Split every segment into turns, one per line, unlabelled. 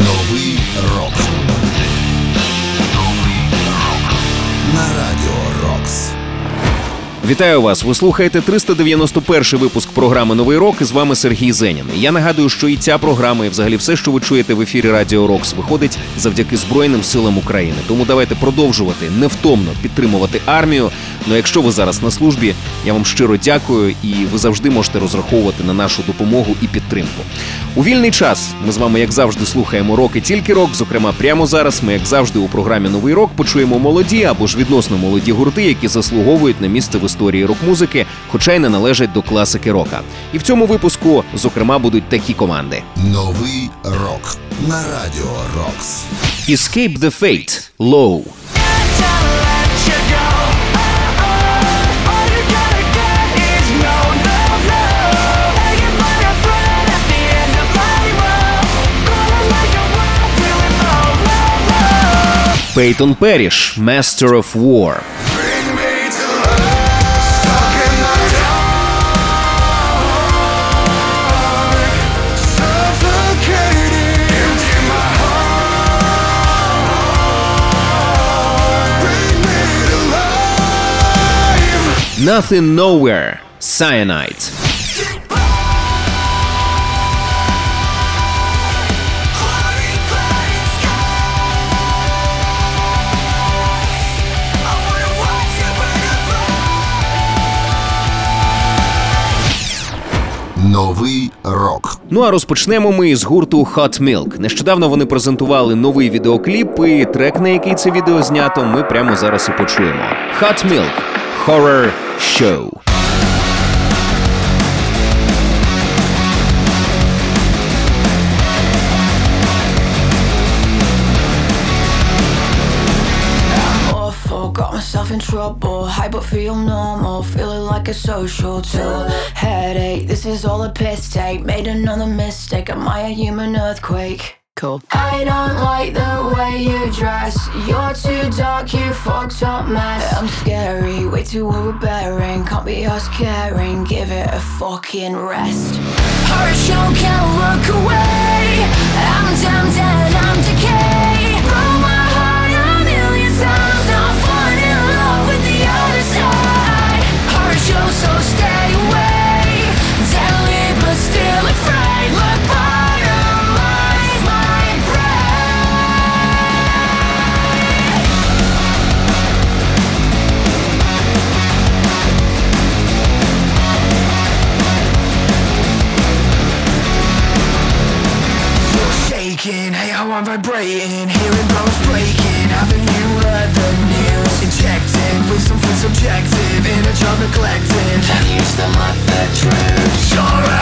Новий рок. На радіо Рокс.
Вітаю вас! Ви слухаєте 391 випуск програми Новий рок. З вами Сергій Зенін. Я нагадую, що і ця програма, і взагалі все, що ви чуєте в ефірі Радіо Рокс, виходить завдяки Збройним силам України. Тому давайте продовжувати невтомно підтримувати армію. Ну якщо ви зараз на службі, я вам щиро дякую, і ви завжди можете розраховувати на нашу допомогу і підтримку. У вільний час ми з вами, як завжди, слухаємо рок і тільки рок. Зокрема, прямо зараз ми, як завжди, у програмі Новий рок почуємо молоді або ж відносно молоді гурти, які заслуговують на місце в історії рок-музики, хоча й не належать до класики рока. І в цьому випуску, зокрема, будуть такі команди:
Новий рок. На радіо Рокс.
Escape the Fate – Low. Пейтон Періш Master of War. Nothing Nowhere Cyanide.
Новий рок.
Ну а розпочнемо ми з гурту Hot Milk. Нещодавно вони презентували новий відеокліп, і трек, на який це відео знято, ми прямо зараз і почуємо. Hot Milk – Horror Show.
Got myself in trouble. Hyper feel normal. Feeling like a social tool. Headache. This is all a piss take. Made another mistake. Am I a human earthquake? Cool. I don't like the way you dress. You're too dark, you fucked up mess. I'm scary, way too overbearing. Can't be us caring. Give it a fucking rest. Show can't look away. I'm tempted, I'm decay.
Vibrating Hearing bones breaking Haven't you heard the news? Injecting with something subjective In a job neglected Can you stomach the truth? You're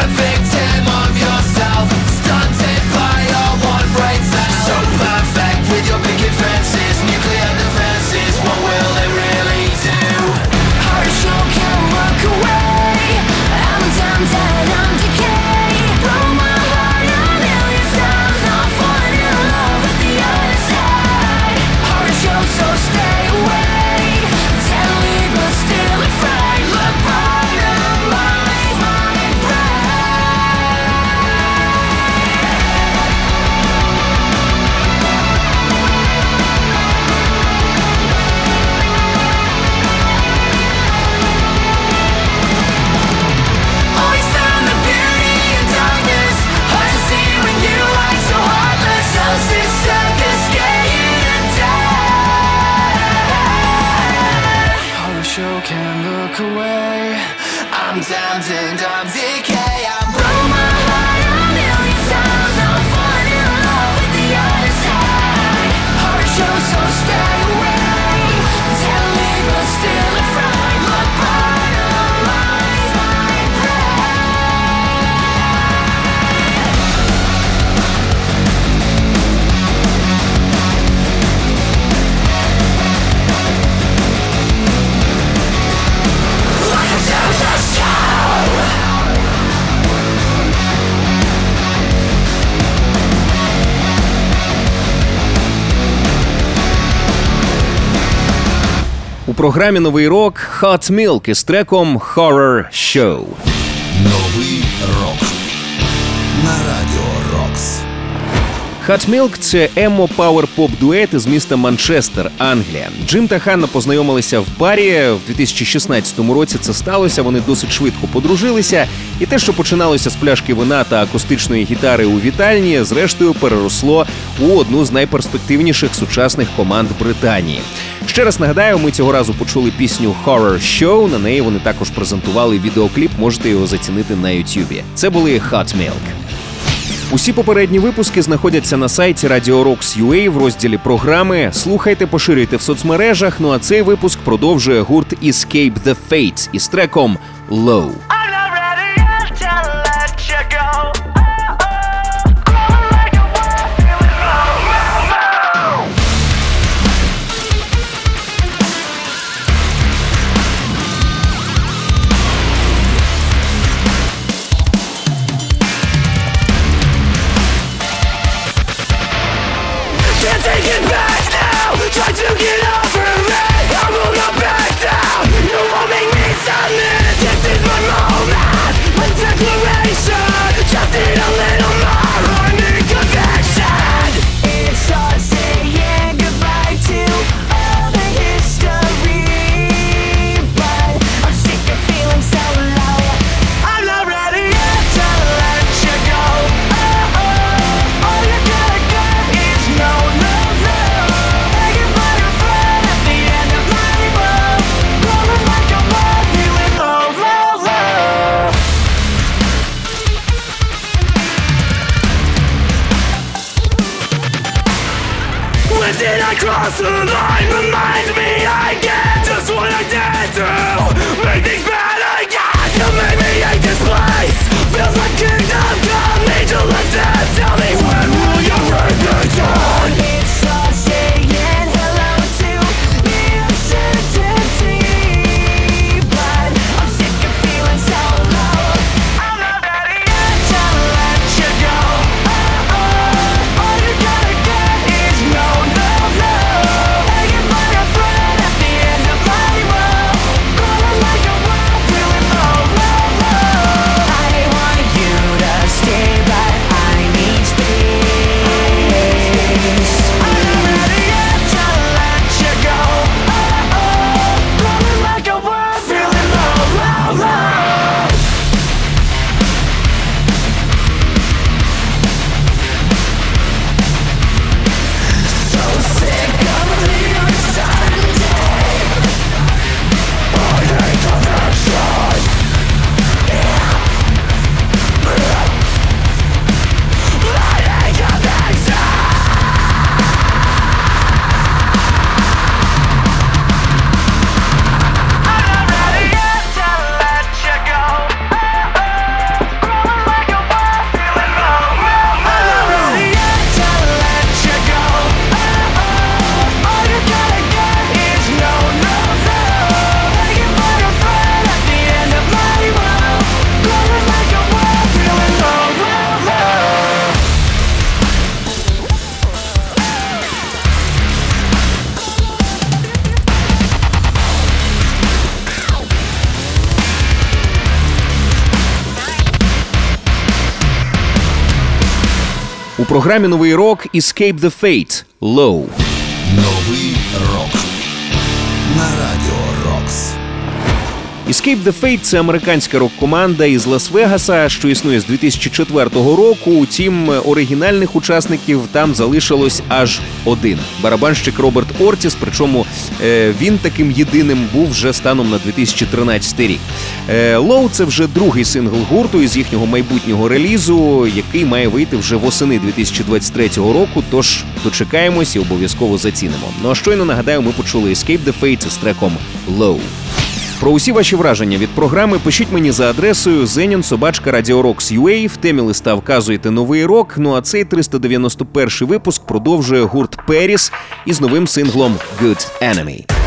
У програмі Новий рок Hot Milk із треком Horror Show.
Новий рок. На радіо Рокс.
Hot Milk – це емо power pop дует із міста Манчестер, Англія. Джим та Ханна познайомилися в барі в 2016 році. Це сталося. Вони досить швидко подружилися, і те, що починалося з пляшки вина та акустичної гітари у вітальні, зрештою переросло у одну з найперспективніших сучасних команд Британії. Ще раз нагадаю, ми цього разу почули пісню Horror Show. На неї вони також презентували відеокліп. Можете його зацінити на Ютубі. Це були Hot Milk. Усі попередні випуски знаходяться на сайті Radio Rocks.ua в розділі програми. Слухайте, поширюйте в соцмережах. Ну а цей випуск продовжує гурт Escape the Fates із треком Low.
Cross the line Remind me again Just what I did to Make things bad again. You made me hate this place Feels like kingdom come to lift it Tell me
У програмі новий рок Escape the Fate Low.
Новий рок на радіо Рокс.
Escape the Fate – це американська рок-команда із Лас-Вегаса, що існує з 2004 року. Утім, оригінальних учасників там залишилось аж один барабанщик Роберт Ортіс. Причому е, він таким єдиним був вже станом на 2013 рік. Low е, це вже другий сингл гурту із їхнього майбутнього релізу, який має вийти вже восени 2023 року. Тож дочекаємось і обов'язково зацінимо. Ну а щойно нагадаю, ми почули Escape the Fate з треком Low. Про усі ваші враження від програми пишіть мені за адресою zeninsobachka.radiorocks.ua. В темі листа вказуєте новий рок. Ну а цей 391 випуск продовжує гурт Періс із новим синглом «Good Enemy».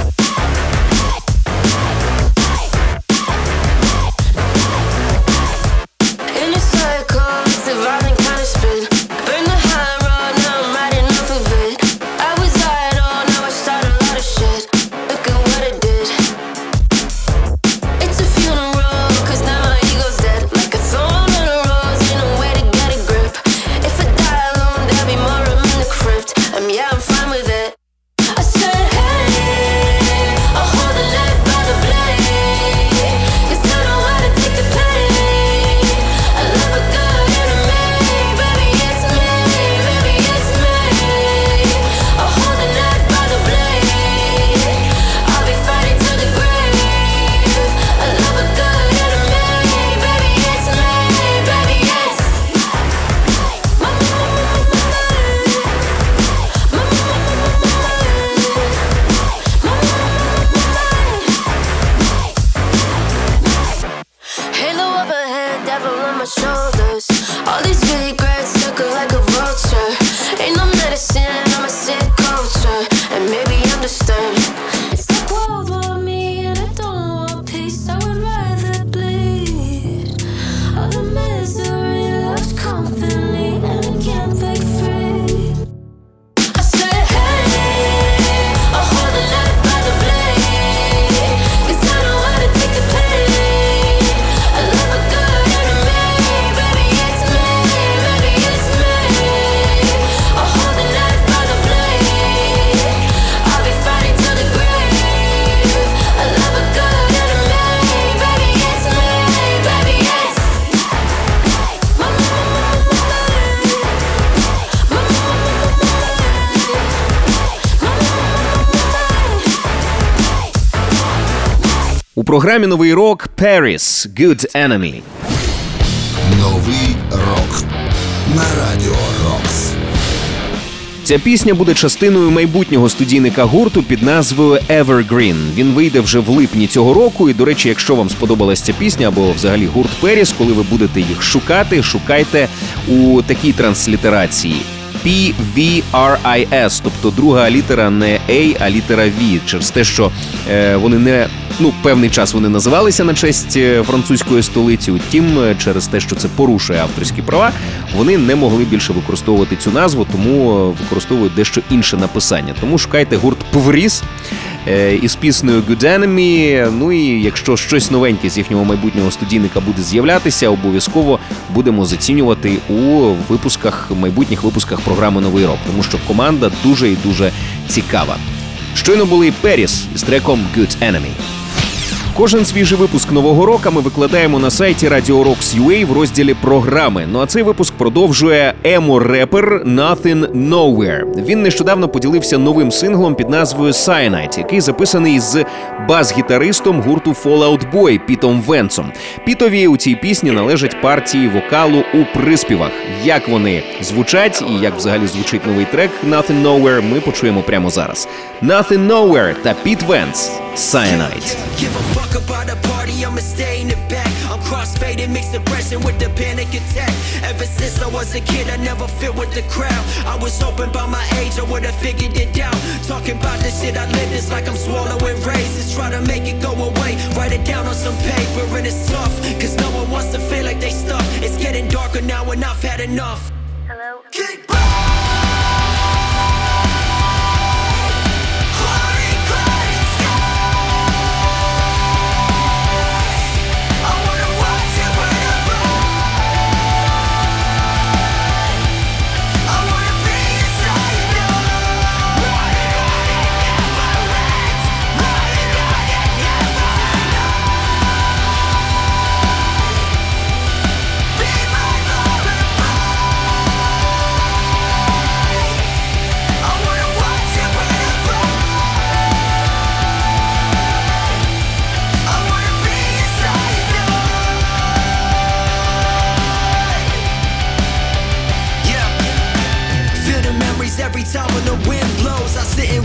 Програмі новий рок Paris Good Enemy.
Новий рок на радіо Рокс.
Ця пісня буде частиною майбутнього студійника гурту під назвою Evergreen. Він вийде вже в липні цього року. І, до речі, якщо вам сподобалась ця пісня або взагалі гурт Періс, коли ви будете їх шукати, шукайте у такій транслітерації. P-V-R-I-S, тобто друга літера не A, а літера V, через те, що е, вони не ну певний час вони називалися на честь е, французької столиці. Утім, е, через те, що це порушує авторські права, вони не могли більше використовувати цю назву, тому е, використовують дещо інше написання. Тому шукайте гурт Повріс із піснею Good Enemy. Ну і якщо щось новеньке з їхнього майбутнього студійника буде з'являтися, обов'язково будемо зацінювати у випусках майбутніх випусках програми Новий рок, тому що команда дуже і дуже цікава. Щойно були Періс з треком Good Enemy. Кожен свіжий випуск нового року ми викладаємо на сайті Radio Rocks UA в розділі програми. Ну а цей випуск продовжує емо-репер Nothing Nowhere. Він нещодавно поділився новим синглом під назвою Cyanide, який записаний з бас-гітаристом гурту Fallout Boy Пітом Венцом. Пітові у цій пісні належать партії вокалу у приспівах. Як вони звучать і як взагалі звучить новий трек Nothing Nowhere, ми почуємо прямо зараз. Nothing Nowhere та Піт Венц Cyanide.
Give a fuck about a party, I'ma stay in the back. I'm crossfaded, mixed depression with the panic attack. Ever since I was a kid, I never fit with the crowd. I was hoping by my age I would've figured it out. Talking about the shit I live, it's like I'm swallowing raisins. Try to make it go away, write it down on some paper, and it's tough. Cause no one wants to feel like they stuck. It's getting darker now, and I've had enough. Hello? Cloudy,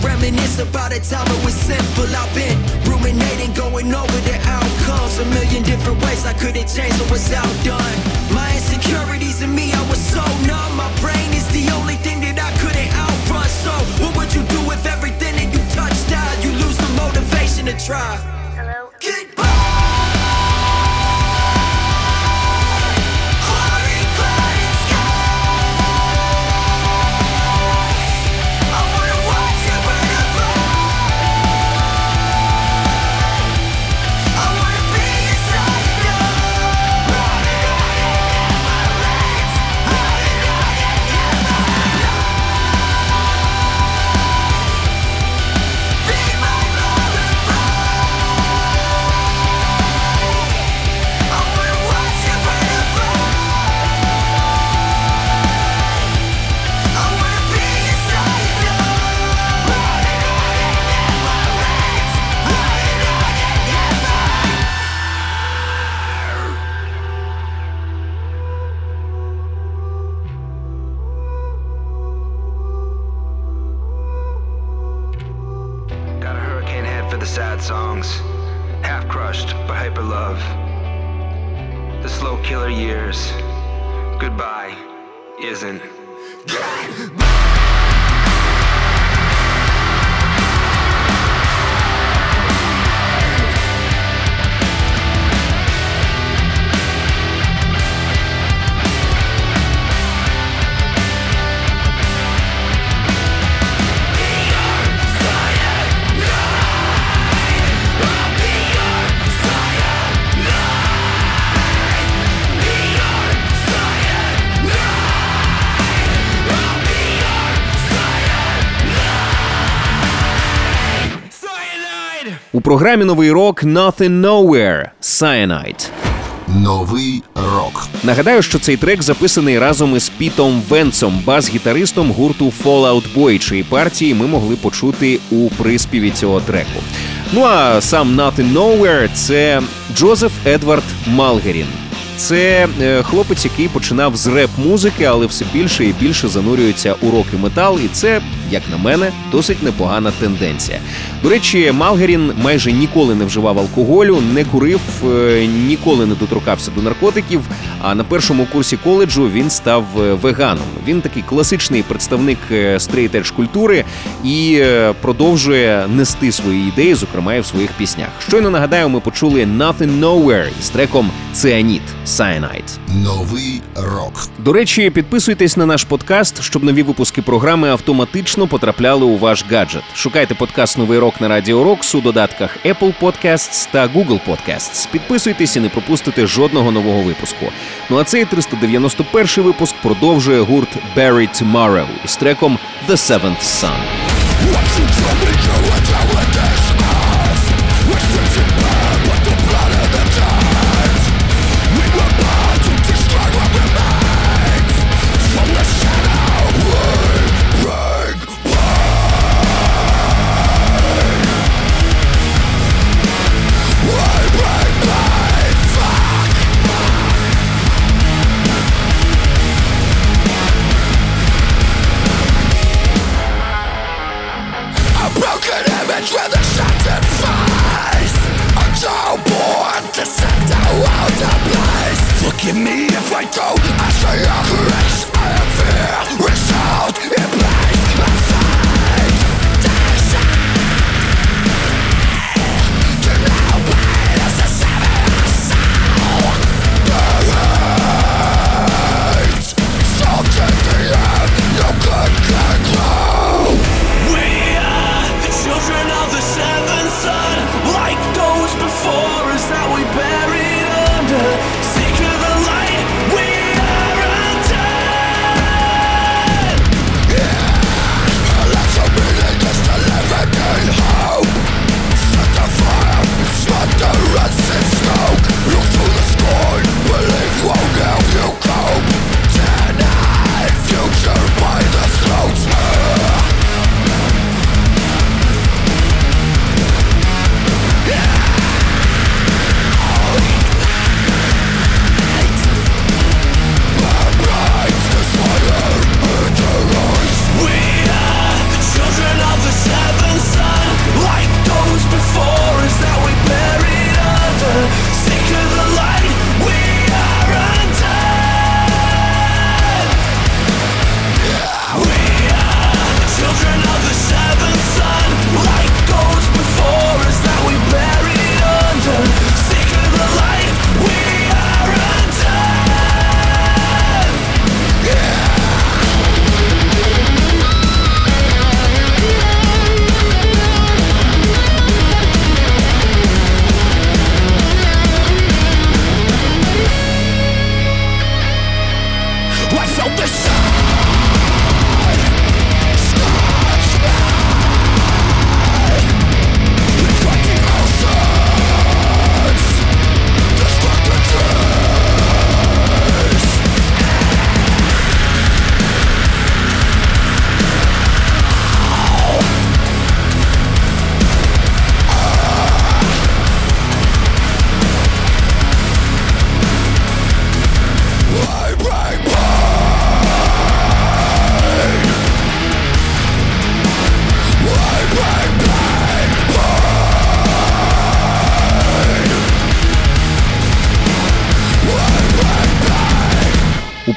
reminisce about a time it was simple. I've been ruminating, going over the outcomes. A million different ways I could've changed what was outdone. My insecurities in me, I was so numb. My brain is the only thing that I couldn't outrun. So, what would you do if everything that you touched died? You lose the motivation to try.
У програмі новий рок Nothing Nowhere Cyanide.
Новий рок
Нагадаю, що цей трек записаний разом із Пітом Венсом, бас-гітаристом гурту Fallout Boy, чиї партії ми могли почути у приспіві цього треку. Ну а сам Nothing Nowhere – це Джозеф Едвард Малгерін. Це е, хлопець, який починав з реп-музики, але все більше і більше занурюється у рок і метал, і це, як на мене, досить непогана тенденція. До речі, Малгерін майже ніколи не вживав алкоголю, не курив, е, ніколи не доторкався до наркотиків. А на першому курсі коледжу він став е, веганом. Він такий класичний представник straight edge культури і продовжує нести свої ідеї, зокрема і в своїх піснях. Щойно нагадаю, ми почули «Nothing Nowhere» із треком «Цианіт» Cyanide.
Новий рок.
До речі, підписуйтесь на наш подкаст, щоб нові випуски програми автоматично потрапляли у ваш гаджет. Шукайте подкаст Новий рок на Радіо Рокс у додатках Apple Podcasts та Google Podcasts. Підписуйтесь і не пропустите жодного нового випуску. Ну а цей 391 випуск продовжує гурт Buried Tomorrow із треком The Seventh Sun. give me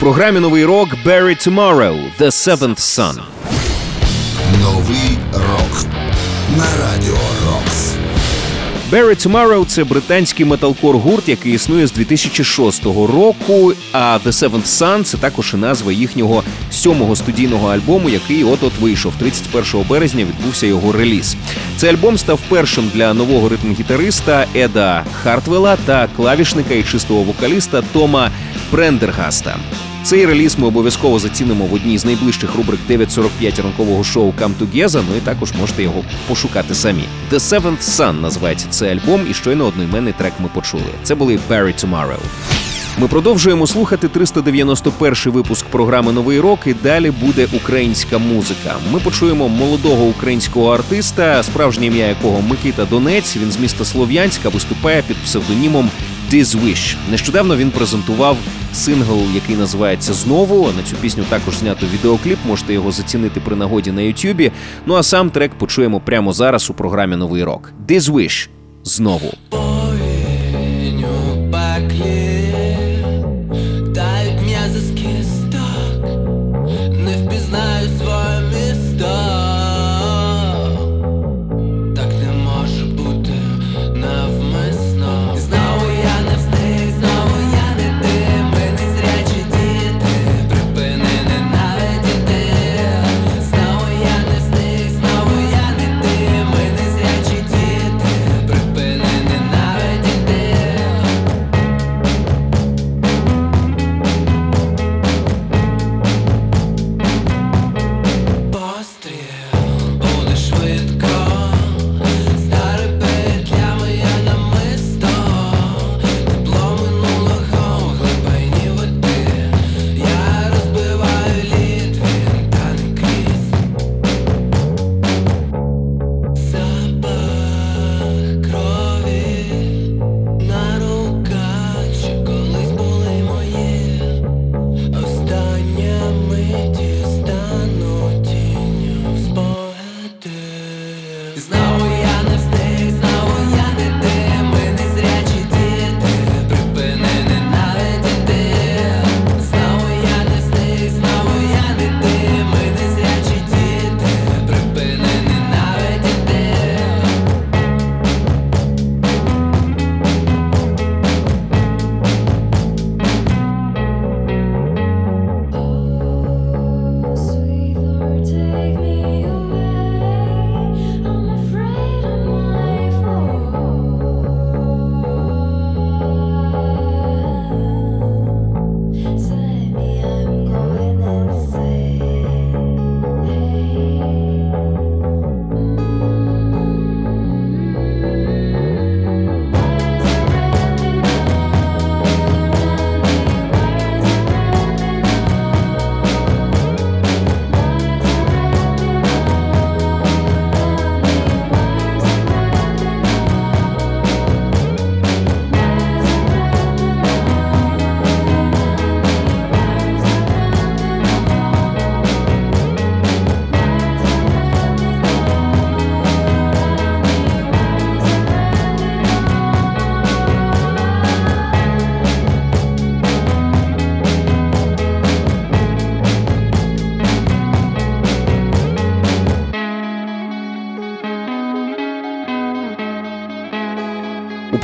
програмі новий рок «Bury Tomorrow» – «The Seventh Sun».
Новий рок на радіо Рокс.
Bury Tomorrow – це британський металкор гурт, який існує з 2006 року. А The Seventh Sun – це також і назва їхнього сьомого студійного альбому, який от от вийшов 31 березня. Відбувся його реліз. Цей альбом став першим для нового ритм-гітариста Еда Хартвела та клавішника і чистого вокаліста Тома Прендергаста. Цей реліз ми обов'язково зацінимо в одній з найближчих рубрик 9.45 ранкового шоу Come Together, Ну і також можете його пошукати самі. The Seventh Sun називається цей альбом, і щойно одноіменний трек ми почули. Це були Barry Tomorrow. Ми продовжуємо слухати 391 випуск програми Новий рок. І далі буде українська музика. Ми почуємо молодого українського артиста, справжнє ім'я якого Микита Донець. Він з міста Слов'янська виступає під псевдонімом This Wish. Нещодавно він презентував сингл, який називається Знову. На цю пісню також знято відеокліп. Можете його зацінити при нагоді на Ютубі. Ну а сам трек почуємо прямо зараз у програмі Новий рок. This Wish. Знову.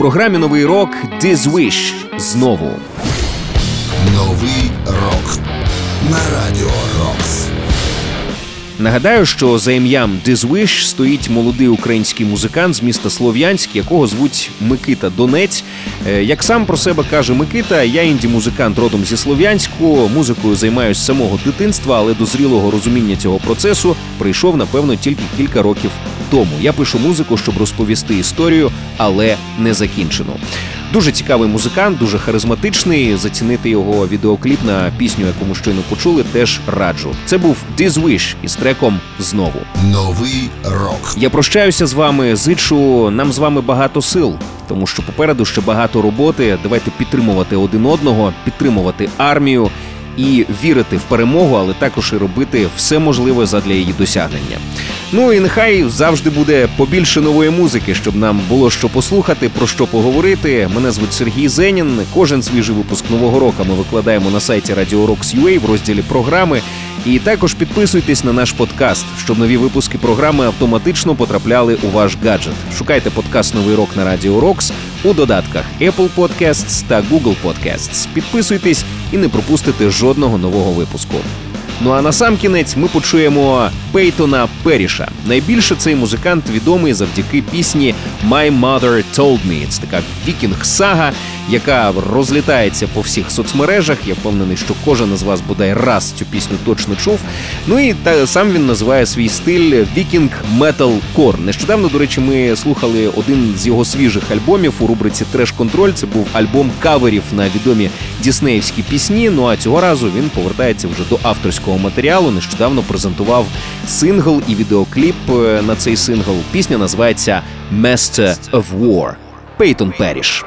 Програмі Новий рок This Wish. Знову.
Новий рок на радіо Рокс.
Нагадаю, що за ім'ям This Wish стоїть молодий український музикант з міста Слов'янськ, якого звуть Микита Донець. Е, Як сам про себе каже Микита, я інді-музикант родом зі Слов'янську. Музикою займаюся з самого дитинства, але до зрілого розуміння цього процесу прийшов, напевно, тільки кілька років тому. Я пишу музику, щоб розповісти історію, але не закінчену. Дуже цікавий музикант, дуже харизматичний. Зацінити його відеокліп на пісню, яку ми щойно почули, теж раджу. Це був This Wish із треком знову.
Новий рок.
Я прощаюся з вами. Зичу нам з вами багато сил, тому що попереду ще багато роботи. Давайте підтримувати один одного, підтримувати армію і вірити в перемогу, але також і робити все можливе задля її досягнення. Ну і нехай завжди буде побільше нової музики, щоб нам було що послухати, про що поговорити. Мене звуть Сергій Зенін. Кожен свіжий випуск нового року ми викладаємо на сайті Radio Rocks.ua в розділі програми. І також підписуйтесь на наш подкаст, щоб нові випуски програми автоматично потрапляли у ваш гаджет. Шукайте подкаст Новий рок на Radio Rocks у додатках Apple Podcasts та Google Podcasts. Підписуйтесь і не пропустите жодного нового випуску. Ну а на сам кінець ми почуємо Пейтона Періша. Найбільше цей музикант відомий завдяки пісні My Mother Told Me. Це така вікінг-сага, яка розлітається по всіх соцмережах. Я впевнений, що кожен із вас бодай раз цю пісню точно чув. Ну і та сам він називає свій стиль Viking Metal Core. Нещодавно, до речі, ми слухали один з його свіжих альбомів у рубриці Треш Контроль. Це був альбом каверів на відомі діснеївські пісні. Ну а цього разу він повертається вже до авторського матеріалу. Нещодавно презентував сингл і відеокліп е, на цей сингл. Пісня називається Master of War. Пейтон Періш.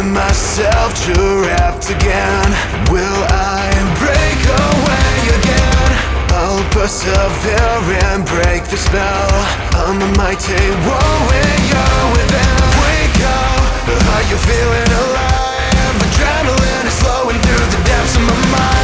Feeling myself trapped again. Will I break away again? I'll persevere and break the spell. I'm a mighty warrior within. Wake up, are you feeling alive? Adrenaline is flowing through the depths of my mind.